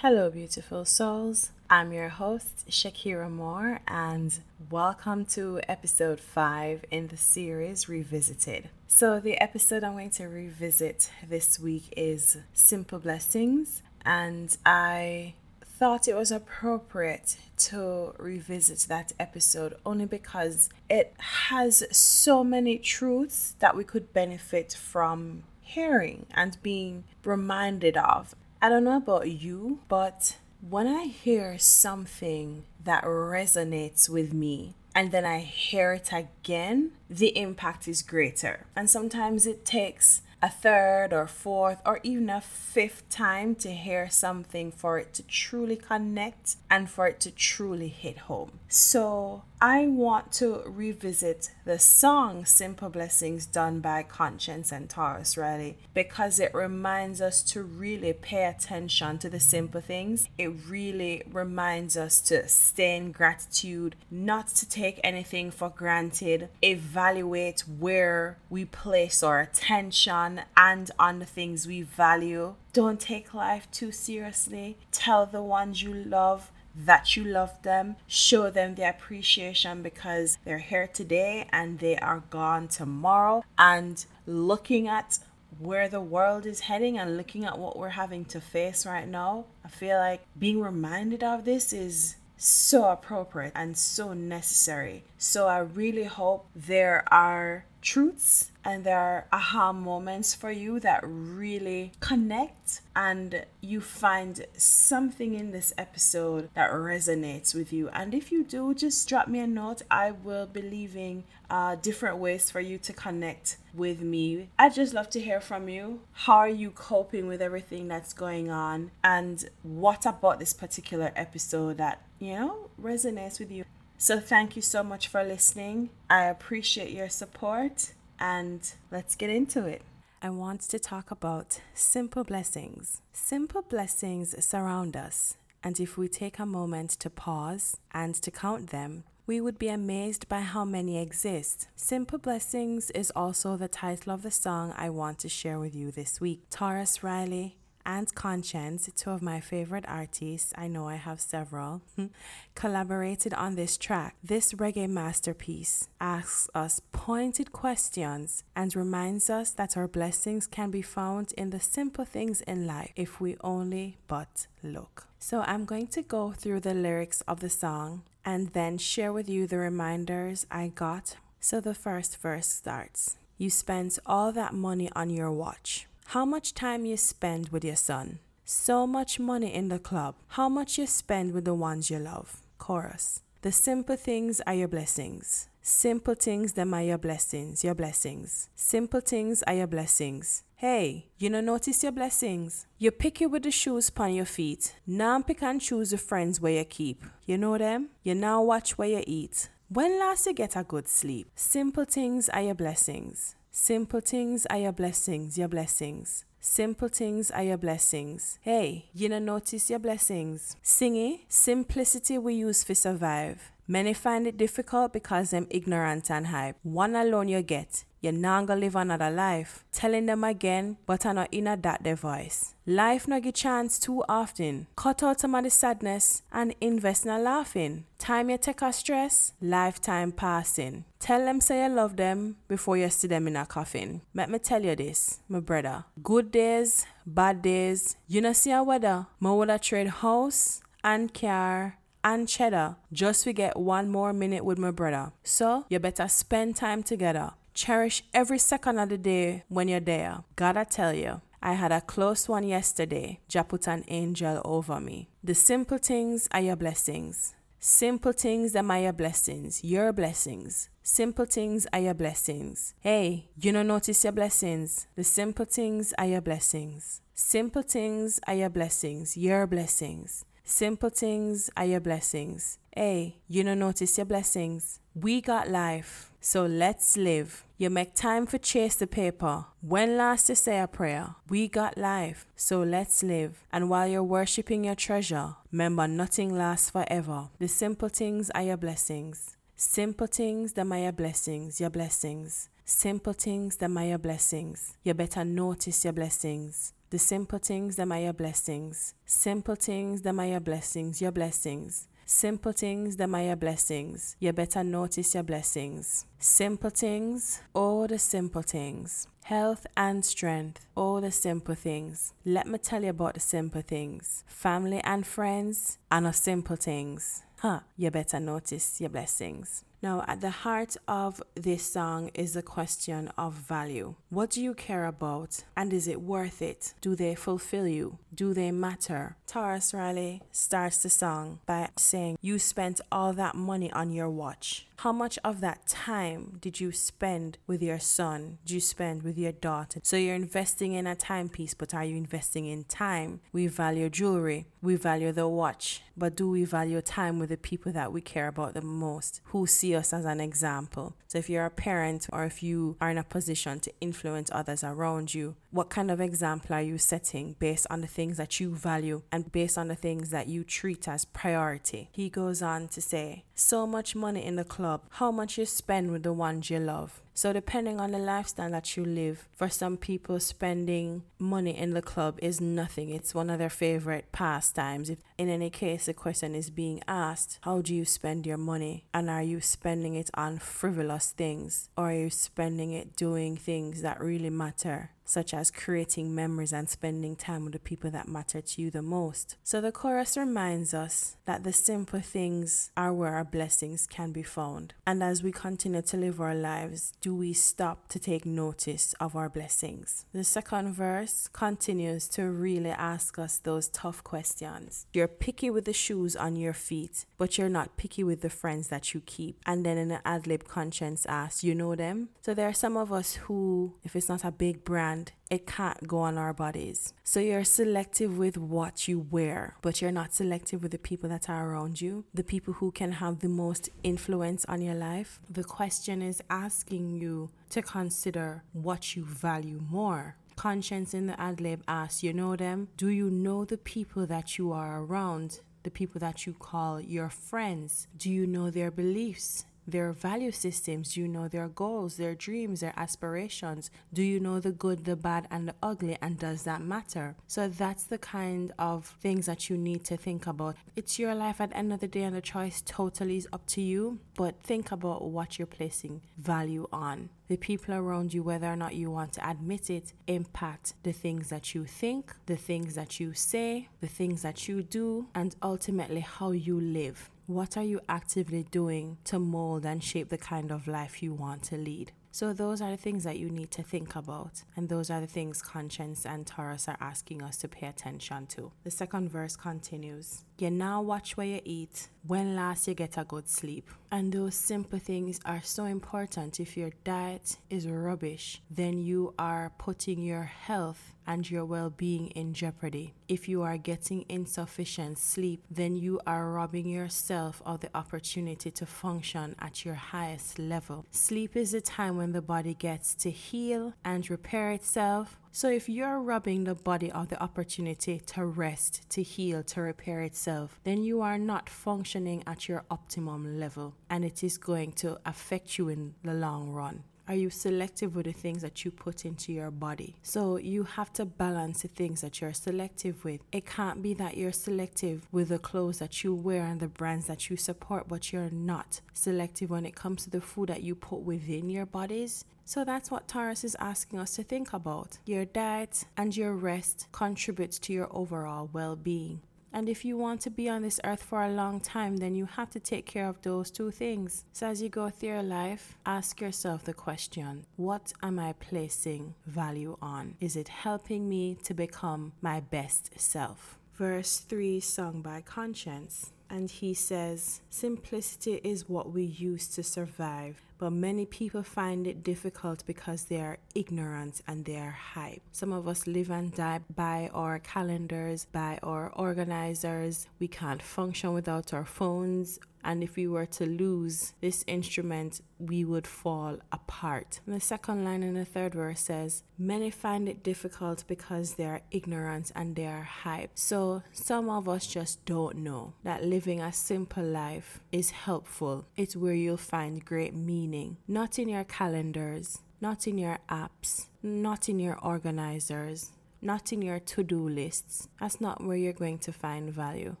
Hello, beautiful souls. I'm your host, Shakira Moore, and welcome to episode 5 in the series Revisited. So, the episode I'm going to revisit this week is Simple Blessings, and I thought it was appropriate to revisit that episode only because it has so many truths that we could benefit from hearing and being reminded of I don't know about you, but when I hear something that resonates with me and then I hear it again, the impact is greater. And sometimes it takes a third or fourth or even a fifth time to hear something for it to truly connect and for it to truly hit home. So, I want to revisit the song Simple Blessings done by Konshens and Tarrus Riley because it reminds us to really pay attention to the simple things. It really reminds us to stay in gratitude, not to take anything for granted, evaluate where we place our attention and on the things we value. Don't take life too seriously. Tell the ones you love that you love them, show them the appreciation because they're here today and they are gone tomorrow. And looking at where the world is heading and looking at what we're having to face right now, I feel like being reminded of this is so appropriate and so necessary. So I really hope there are truths and there are aha moments for you that really connect and you find something in this episode that resonates with you. And if you do, just drop me a note. I will be leaving uh, different ways for you to connect with me. I'd just love to hear from you. How are you coping with everything that's going on? And what about this particular episode that, you know, resonates with you? So, thank you so much for listening. I appreciate your support, and let's get into it. I want to talk about simple blessings. Simple blessings surround us, and if we take a moment to pause and to count them, we would be amazed by how many exist. Simple Blessings is also the title of the song I want to share with you this week. Tarrus Riley and Konshens, two of my favorite artists, I know I have several, collaborated on this track. This reggae masterpiece asks us pointed questions and reminds us that our blessings can be found in the simple things in life if we only but look. So I'm going to go through the lyrics of the song and then share with you the reminders I got. So the first verse starts You spent all that money on your watch. How much time you spend with your son? So much money in the club. How much you spend with the ones you love? Chorus. The simple things are your blessings. Simple things them are your blessings, your blessings. Simple things are your blessings. Hey, you no notice your blessings. You pick it with the shoes pon your feet. Now pick and choose the friends where you keep. You know them? You now watch where you eat. When last you get a good sleep? Simple things are your blessings. Simple things are your blessings, your blessings. Simple things are your blessings. Hey, you know notice your blessings. Singy, simplicity we use for survive. Many find it difficult because them ignorant and hype. One alone you get. You're not gonna live another life. Telling them again, but I not in a that their voice. Life no get chance too often. Cut out some of the sadness and invest in a laughing. Time you take a stress, lifetime passing. Tell them say you love them before you see them in a coffin. Let me tell you this, my brother. Good days, bad days, you know see a weather. My woulda trade house and car and cheddar just to get one more minute with my brother. So you better spend time together. Cherish every second of the day when you're there. Gotta tell you, I had a close one yesterday. Jah put an angel over me. The simple things are your blessings. Simple things are my blessings, your blessings. Simple things are your blessings. Hey, you don't notice your blessings. The simple things are your blessings. Simple things are your blessings, your blessings. Simple things are your blessings. Hey, you don't notice your blessings. We got life, so let's live. You make time for chase the paper. When last you say a prayer? We got life, so let's live. And while you're worshiping your treasure, remember nothing lasts forever. The simple things are your blessings. Simple things, them are your blessings, your blessings. Simple things, them are your blessings. You better notice your blessings. The simple things, them are your blessings. Simple things, them are your blessings, your blessings. Simple things, them are your blessings. You better notice your blessings. Simple things, all the simple things. Health and strength, all the simple things. Let me tell you about the simple things. Family and friends, and the simple things. Huh, you better notice your blessings. Now, at the heart of this song is the question of value. What do you care about and is it worth it? Do they fulfill you? Do they matter? Tarrus Riley starts the song by saying, You spent all that money on your watch. How much of that time did you spend with your son? Did you spend with your daughter? So you're investing in a timepiece, but are you investing in time? We value jewelry, we value the watch, but do we value time with the people that we care about the most, who see us as an example? So if you're a parent or if you are in a position to influence others around you, what kind of example are you setting based on the things that you value and based on the things that you treat as priority? He goes on to say, so much money in the club, how much you spend with the ones you love. So, depending on the lifestyle that you live, for some people, spending money in the club is nothing. It's one of their favorite pastimes. If in any case the question is being asked, how do you spend your money? And are you spending it on frivolous things? Or are you spending it doing things that really matter? Such as creating memories and spending time with the people that matter to you the most. So the chorus reminds us that the simple things are where our blessings can be found. And as we continue to live our lives, do we stop to take notice of our blessings? The second verse continues to really ask us those tough questions. You're picky with the shoes on your feet, but you're not picky with the friends that you keep. And then in the ad lib Konshens asks, you know them? So there are some of us who, if it's not a big brand, it can't go on our bodies. So you're selective with what you wear, but you're not selective with the people that are around you, the people who can have the most influence on your life. The question is asking you to consider what you value more. Konshens in the ad lib asks, you know them? Do you know the people that you are around? The people that you call your friends? Do you know their beliefs? Their value systems? You know their goals, their dreams, their aspirations? Do you know the good, the bad, and the ugly? And does that matter? So that's the kind of things that you need to think about. It's your life at the end of the day, and the choice totally is up to you. But think about what you're placing value on. The people around you, whether or not you want to admit it, impact the things that you think, the things that you say, the things that you do, and ultimately how you live. What are you actively doing to mold and shape the kind of life you want to lead? So, those are the things that you need to think about, and those are the things Konshens and Tarrus are asking us to pay attention to. The second verse continues You now watch where you eat, when last you get a good sleep. And those simple things are so important. If your diet is rubbish, then you are putting your health and your well being in jeopardy. If you are getting insufficient sleep, then you are robbing yourself of the opportunity to function at your highest level. Sleep is the time when the body gets to heal and repair itself. So, if you're robbing the body of the opportunity to rest, to heal, to repair itself, then you are not functioning at your optimum level and it is going to affect you in the long run. Are you selective with the things that you put into your body? So you have to balance the things that you're selective with. It can't be that you're selective with the clothes that you wear and the brands that you support, but you're not selective when it comes to the food that you put within your bodies. So that's what Tarrus is asking us to think about. Your diet and your rest contributes to your overall well being. And if you want to be on this earth for a long time, then you have to take care of those two things. So as you go through your life, ask yourself the question what am I placing value on? Is it helping me to become my best self? Verse 3, sung by Konshens. And he says, Simplicity is what we use to survive but many people find it difficult because they are ignorant and they are hype. Some of us live and die by our calendars, by our organizers. We can't function without our phones and if we were to lose this instrument, we would fall apart. And the second line in the third verse says, Many find it difficult because they are ignorant and they are hype. So some of us just don't know that living a simple life is helpful. It's where you'll find great meaning, not in your calendars, not in your apps, not in your organizers, not in your to do lists. That's not where you're going to find value.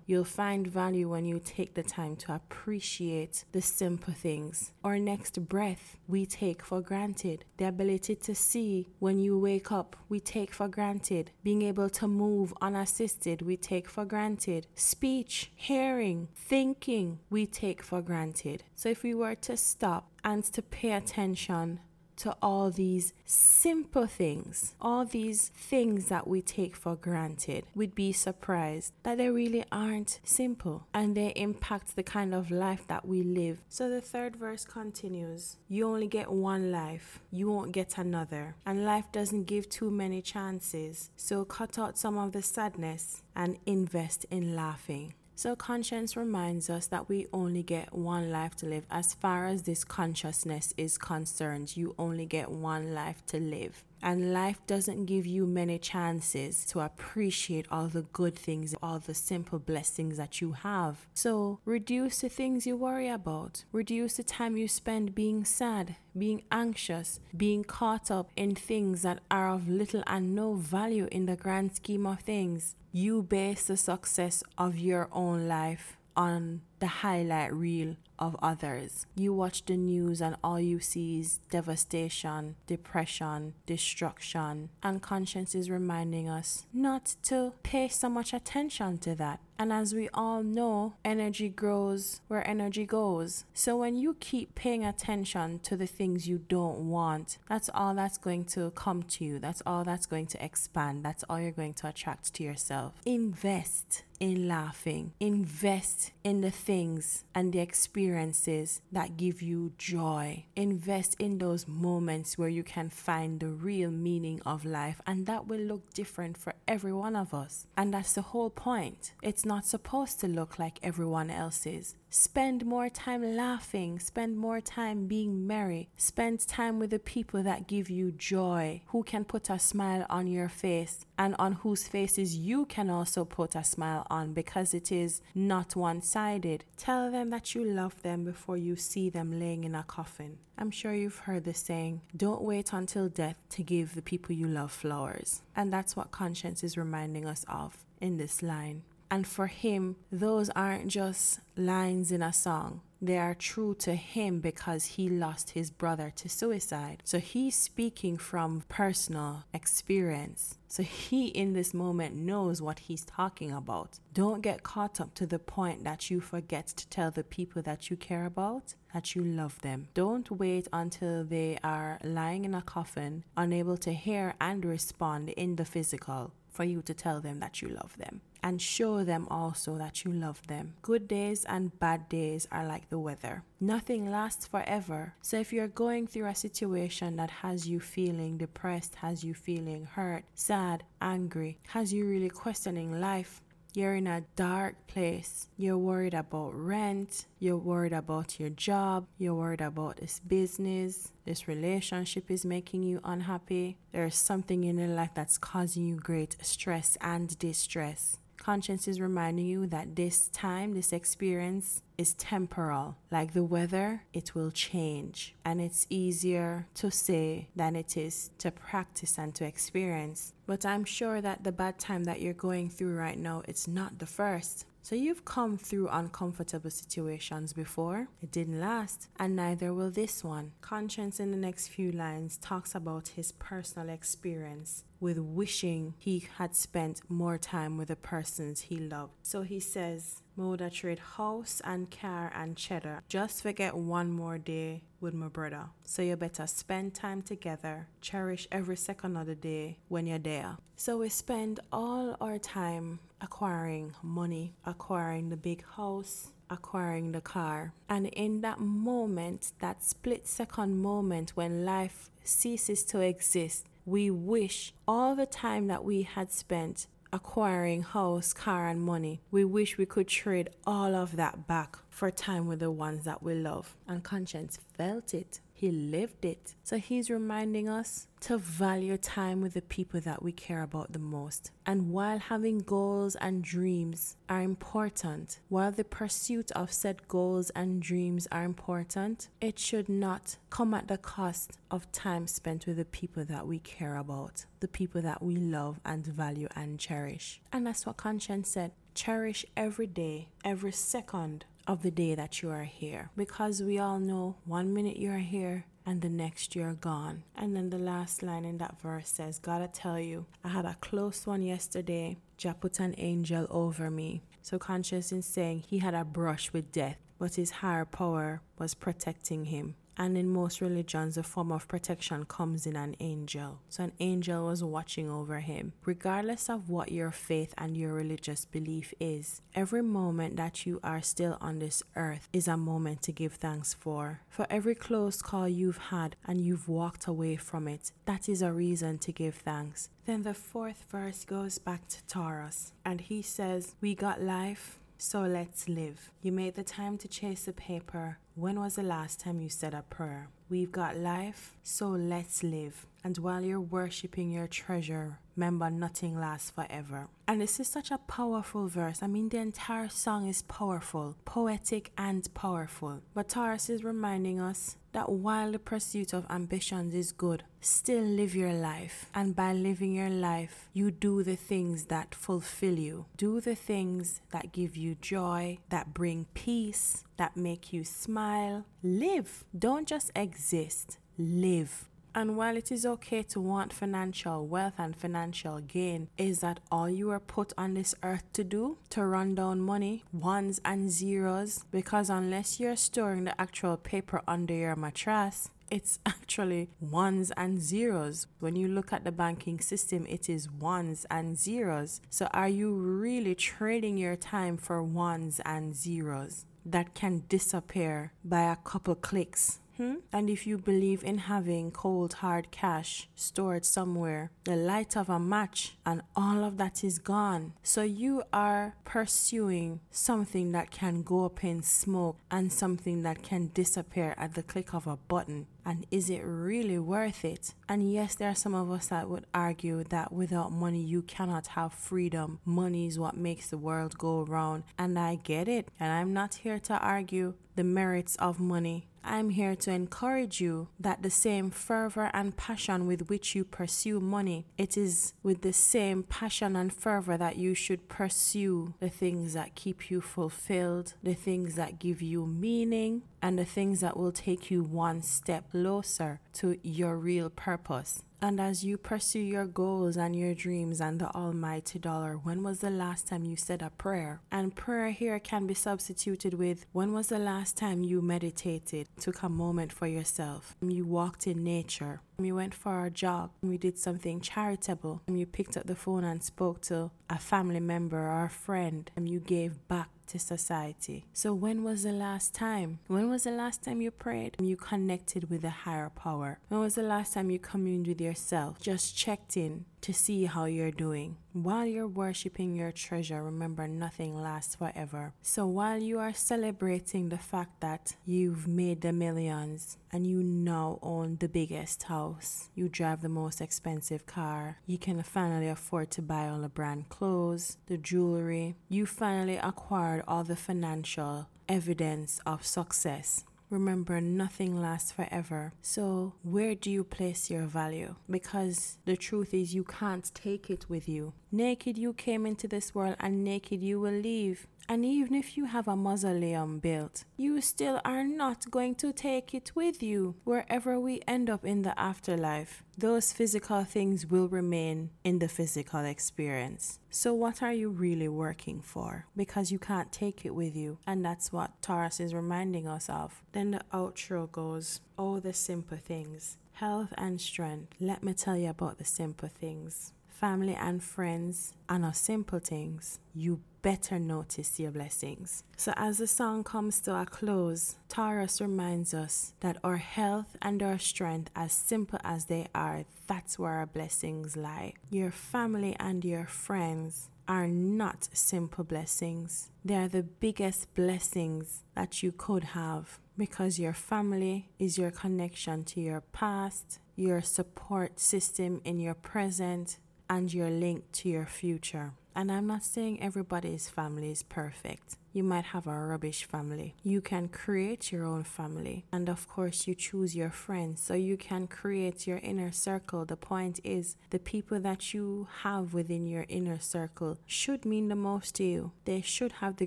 You'll find value when you take the time to appreciate the simple things. Our next breath, we take for granted. The ability to see when you wake up, we take for granted. Being able to move unassisted, we take for granted. Speech, hearing, thinking, we take for granted. So if we were to stop and to pay attention to all these simple things, all these things that we take for granted, we'd be surprised that they really aren't simple and they impact the kind of life that we live. So the third verse continues You only get one life, you won't get another, and life doesn't give too many chances. So cut out some of the sadness and invest in laughing. So, Konshens reminds us that we only get one life to live. As far as this consciousness is concerned, you only get one life to live. And life doesn't give you many chances to appreciate all the good things, all the simple blessings that you have. So reduce the things you worry about. Reduce the time you spend being sad, being anxious, being caught up in things that are of little and no value in the grand scheme of things. You base the success of your own life on the highlight reel of others. You watch the news and all you see is devastation, depression, destruction, and Konshens is reminding us not to pay so much attention to that. And as we all know, energy grows where energy goes. So when you keep paying attention to the things you don't want, that's all that's going to come to you. That's all that's going to expand. That's all you're going to attract to yourself. Invest in laughing. Invest in the things and the experiences that give you joy. Invest in those moments where you can find the real meaning of life, and that will look different for every one of us. And that's the whole point. It's not supposed to look like everyone else's. Spend more time laughing, spend more time being merry, spend time with the people that give you joy, who can put a smile on your face, and on whose faces you can also put a smile on because it is not one sided. Tell them that you love them before you see them laying in a coffin. I'm sure you've heard the saying, don't wait until death to give the people you love flowers. And that's what Konshens is reminding us of in this line. And for him, those aren't just lines in a song. They are true to him because he lost his brother to suicide. So he's speaking from personal experience. So he, in this moment, knows what he's talking about. Don't get caught up to the point that you forget to tell the people that you care about that you love them. Don't wait until they are lying in a coffin, unable to hear and respond in the physical for you to tell them that you love them and show them also that you love them. Good days and bad days are like the weather. Nothing lasts forever. So if you're going through a situation that has you feeling depressed, has you feeling hurt, sad, angry, has you really questioning life, you're in a dark place. You're worried about rent. You're worried about your job. You're worried about this business. This relationship is making you unhappy. There's something in your life that's causing you great stress and distress Konshens is reminding you that this time, this experience is temporal. Like the weather, it will change. And it's easier to say than it is to practice and to experience. But I'm sure that the bad time that you're going through right now, it's not the first. So you've come through uncomfortable situations before. It didn't last, and neither will this one. Konshens in the next few lines talks about his personal experience with wishing he had spent more time with the persons he loved. So he says, Moda trade house and car and cheddar. Just forget one more day with my brother. So you better spend time together. Cherish every second of the day when you're there. So we spend all our time acquiring money, acquiring the big house, acquiring the car. And in that moment, that split second moment when life ceases to exist, we wish all the time that we had spent acquiring house, car, and money. We wish we could trade all of that back for time with the ones that we love. And Konshens felt it. He lived it. So he's reminding us to value time with the people that we care about the most. And while having goals and dreams are important, while the pursuit of said goals and dreams are important, it should not come at the cost of time spent with the people that we care about, the people that we love and value and cherish. And that's what Konshens said. Cherish every day, every second of the day that you are here because we all know one minute you're here and the next you're gone. And then the last line in that verse says, Gotta tell you, I had a close one yesterday. Jah put an angel over me. So Konshens in saying he had a brush with death, but his higher power was protecting him. And in most religions, a form of protection comes in an angel. So an angel was watching over him. Regardless of what your faith and your religious belief is, every moment that you are still on this earth is a moment to give thanks for. For every close call you've had and you've walked away from it, that is a reason to give thanks. Then the fourth verse goes back to Tarrus, and he says, We got life, so let's live. You made the time to chase the paper. When was the last time you said a prayer? We've got life, so let's live. And while you're worshiping your treasure, remember nothing lasts forever. And this is such a powerful verse. I mean, the entire song is powerful, poetic, and powerful. But Tarrus is reminding us that while the pursuit of ambitions is good, still live your life. And by living your life, you do the things that fulfill you. Do the things that give you joy, that bring peace, that make you smile. Live. Don't just exist, live. And while it is okay to want financial wealth and financial gain, is that all you are put on this earth to do? To run down money, ones and zeros? Because unless you're storing the actual paper under your mattress, it's actually ones and zeros. When you look at the banking system, it is ones and zeros. So, are you really trading your time for ones and zeros that can disappear by a couple clicks? Hmm? And if you believe in having cold hard cash stored somewhere, the light of a match, and all of that is gone. So you are pursuing something that can go up in smoke and something that can disappear at the click of a button. And is it really worth it? And yes, there are some of us that would argue that without money, you cannot have freedom. Money is what makes the world go round. And I get it. And I'm not here to argue the merits of money. I'm here to encourage you that the same fervor and passion with which you pursue money, it is with the same passion and fervor that you should pursue the things that keep you fulfilled, the things that give you meaning, and the things that will take you one step closer to your real purpose. And as you pursue your goals and your dreams and the almighty dollar, when was the last time you said a prayer? And prayer here can be substituted with when was the last time you meditated, took a moment for yourself, you walked in nature, you went for a jog, you did something charitable, and you picked up the phone and spoke to a family member or a friend, and you gave back to society. So, when was the last time? When was the last time you prayed? Um, you connected with a higher power? When was the last time you communed with yourself? Just checked in to see how you're doing. While you're worshiping your treasure, remember nothing lasts forever. So while you are celebrating the fact that you've made the millions and you now own the biggest house, you drive the most expensive car, you can finally afford to buy all the brand clothes, the jewelry, you finally acquired all the financial evidence of success. Remember, nothing lasts forever. So, where do you place your value? Because the truth is, you can't take it with you. Naked you came into this world, and naked you will leave. And even if you have a mausoleum built, you still are not going to take it with you wherever we end up in the afterlife. Those physical things will remain in the physical experience. So, what are you really working for? Because you can't take it with you. And that's what Tarrus is reminding us of. Then the outro goes, All the simple things. Health and strength. Let me tell you about the simple things family and friends and our simple things, you better notice your blessings. So, as the song comes to a close, Tarrus reminds us that our health and our strength, as simple as they are, that's where our blessings lie. Your family and your friends are not simple blessings, they are the biggest blessings that you could have because your family is your connection to your past, your support system in your present, and your link to your future. And I'm not saying everybody's family is perfect. You might have a rubbish family. You can create your own family. And of course, you choose your friends. So you can create your inner circle. The point is, the people that you have within your inner circle should mean the most to you. They should have the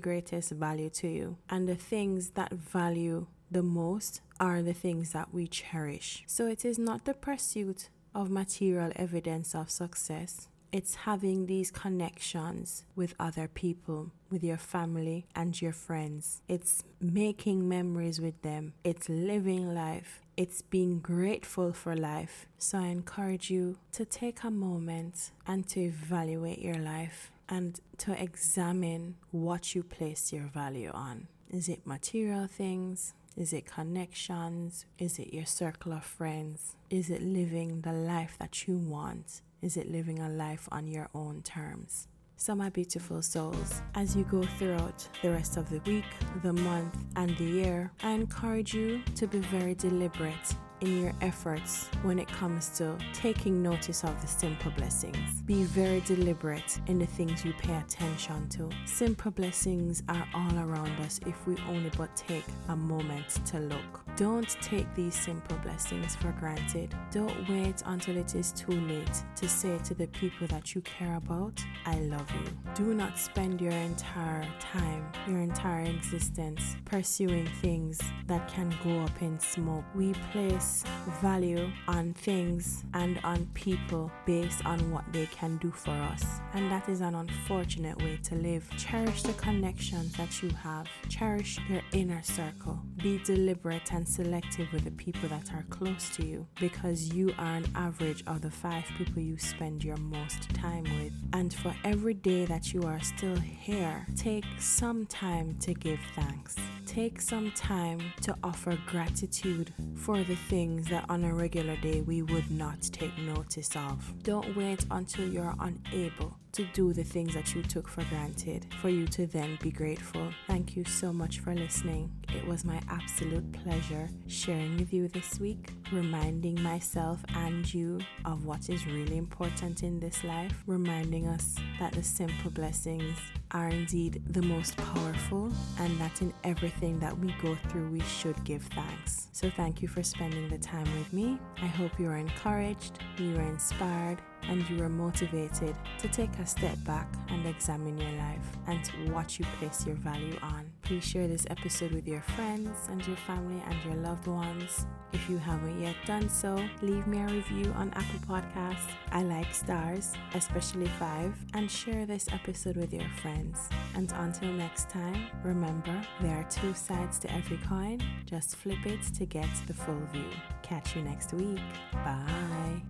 greatest value to you. And the things that value the most are the things that we cherish. So it is not the pursuit of material evidence of success. It's having these connections with other people, with your family and your friends. It's making memories with them. It's living life. It's being grateful for life. So I encourage you to take a moment and to evaluate your life and to examine what you place your value on. Is it material things? Is it connections? Is it your circle of friends? Is it living the life that you want? Is it living a life on your own terms? So, my beautiful souls, as you go throughout the rest of the week, the month, and the year, I encourage you to be very deliberate in your efforts when it comes to taking notice of the simple blessings. Be very deliberate in the things you pay attention to. Simple blessings are all around us if we only but take a moment to look. Don't take these simple blessings for granted. Don't wait until it is too late to say to the people that you care about, I love you. Do not spend your entire time, your entire existence pursuing things that can go up in smoke. We place place value on things and on people based on what they can do for us. And that is an unfortunate way to live. Cherish the connections that you have, cherish your inner circle. Be deliberate and selective with the people that are close to you because you are an average of the five people you spend your most time with. And for every day that you are still here, take some time to give thanks. Take some time to offer gratitude for the things that on a regular day we would not take notice of. Don't wait until you're unable to do the things that you took for granted for you to then be grateful. Thank you so much for listening. It was my absolute pleasure sharing with you this week, reminding myself and you of what is really important in this life, reminding us that the simple blessings are indeed the most powerful and that in everything that we go through, we should give thanks. So, thank you for spending the time with me. I hope you are encouraged, you are inspired, and you are motivated to take a step back and examine your life and what you place your value on. Please share this episode with your friends and your family and your loved ones. If you haven't yet done so, leave me a review on Apple Podcasts. I like stars, especially five, and share this episode with your friends. And until next time, remember there are two sides to every coin. Just flip it to get the full view. Catch you next week. Bye.